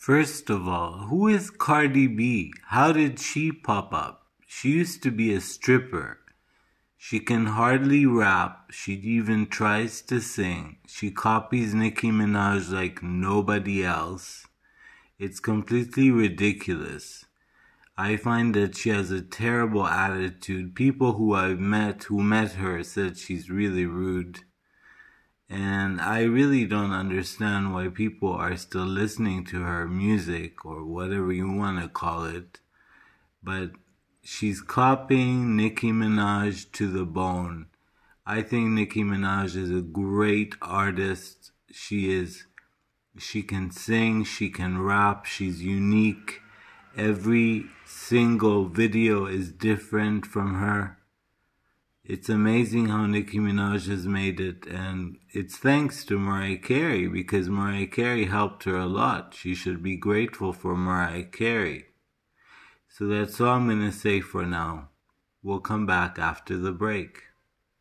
First of all, who is Cardi B? How did she pop up? She used to be a stripper. She can hardly rap. She even tries to sing. She copies Nicki Minaj like nobody else. It's completely ridiculous. I find that she has a terrible attitude. People who I've met who met her said she's really rude. And I really don't understand why people are still listening to her music or whatever you want to call it. But she's copying Nicki Minaj to the bone. I think Nicki Minaj is a great artist. She is she can sing, she can rap, she's unique. Every single video is different from her. It's amazing how Nicki Minaj has made it, and it's thanks to Mariah Carey because Mariah Carey helped her a lot. She should be grateful for Mariah Carey. So that's all I'm going to say for now. We'll come back after the break.